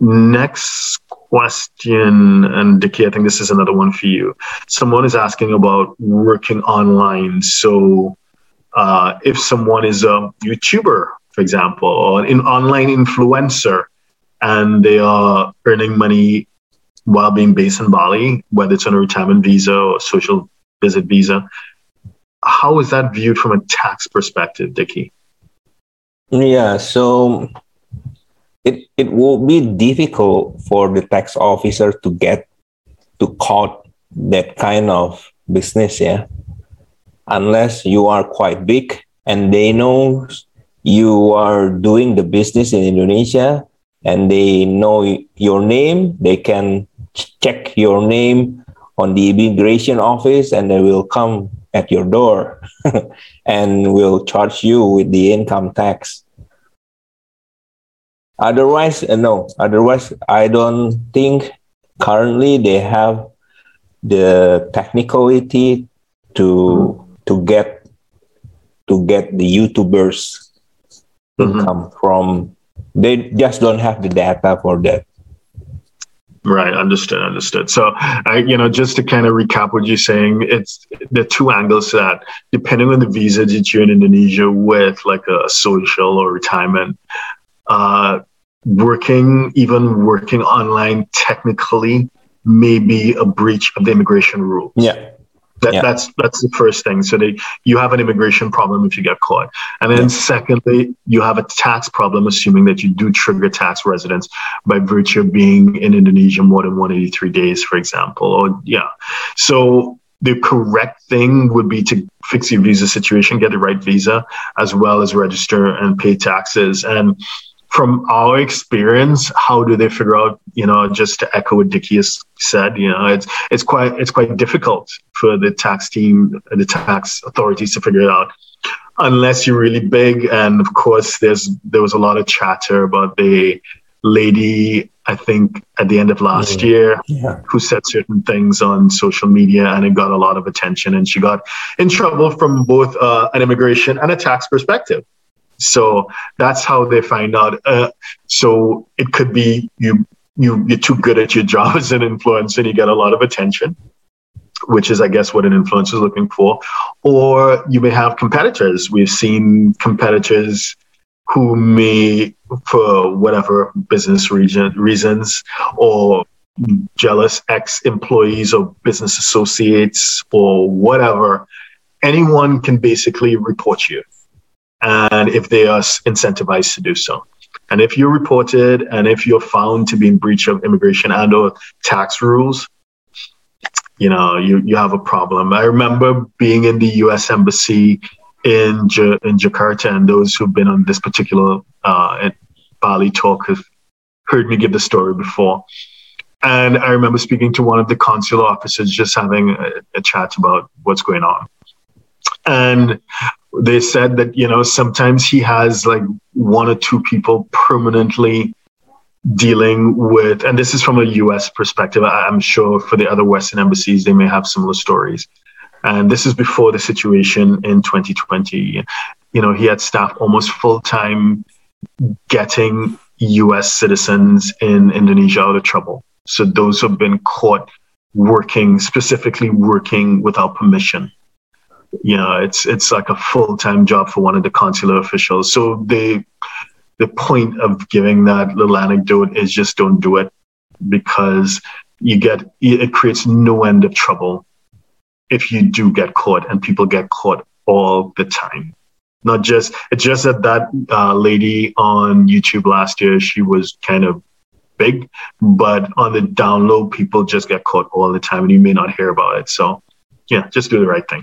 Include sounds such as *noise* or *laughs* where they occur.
next question, and Dickie, I think this is another one for you. Someone is asking about working online. So, uh, if someone is a YouTuber, for example, or an online influencer, and they are earning money while being based in Bali, whether it's on a retirement visa or social visit visa, how is that viewed from a tax perspective, Dickie? Yeah, so it it will be difficult for the tax officer to get to caught that kind of business, yeah. Unless you are quite big and they know you are doing the business in Indonesia and they know your name, they can check your name on the immigration office and they will come at your door *laughs* and will charge you with the income tax. Otherwise, uh, no. Otherwise, I don't think currently they have the technicality to to get to get the YouTubers mm-hmm. income from. They just don't have the data for that. Right, understood, understood. So, I, you know, just to kind of recap what you're saying, it's the two angles that depending on the visa that you're in Indonesia with, like a social or retirement, uh, working, even working online, technically may be a breach of the immigration rules. Yeah. That, yeah. That's that's the first thing. So they you have an immigration problem if you get caught, and then yeah. secondly, you have a tax problem, assuming that you do trigger tax residence by virtue of being in Indonesia more than 183 days, for example. Or yeah, so the correct thing would be to fix your visa situation, get the right visa, as well as register and pay taxes. And from our experience, how do they figure out, you know, just to echo what Dickie has said, you know, it's it's quite it's quite difficult for the tax team and the tax authorities to figure it out. Unless you're really big. And of course there's there was a lot of chatter about the lady, I think at the end of last mm-hmm. year, yeah. who said certain things on social media and it got a lot of attention and she got in trouble from both uh, an immigration and a tax perspective. So that's how they find out. Uh, so it could be you you you're too good at your *laughs* job as an influencer and you get a lot of attention, which is I guess what an influencer is looking for. Or you may have competitors. We've seen competitors who may, for whatever business region, reasons, or jealous ex employees or business associates or whatever, anyone can basically report you and if they are incentivized to do so. And if you're reported and if you're found to be in breach of immigration and or tax rules, you know, you, you have a problem. I remember being in the US embassy in, in Jakarta and those who've been on this particular uh, Bali talk have heard me give the story before. And I remember speaking to one of the consular officers, just having a, a chat about what's going on. And they said that you know sometimes he has like one or two people permanently dealing with and this is from a US perspective I'm sure for the other western embassies they may have similar stories. And this is before the situation in 2020 you know he had staff almost full time getting US citizens in Indonesia out of trouble. So those have been caught working specifically working without permission you know it's it's like a full-time job for one of the consular officials. So the the point of giving that little anecdote is just don't do it because you get it creates no end of trouble if you do get caught and people get caught all the time. Not just it's just that that uh, lady on youtube last year she was kind of big but on the download people just get caught all the time and you may not hear about it. So yeah just do the right thing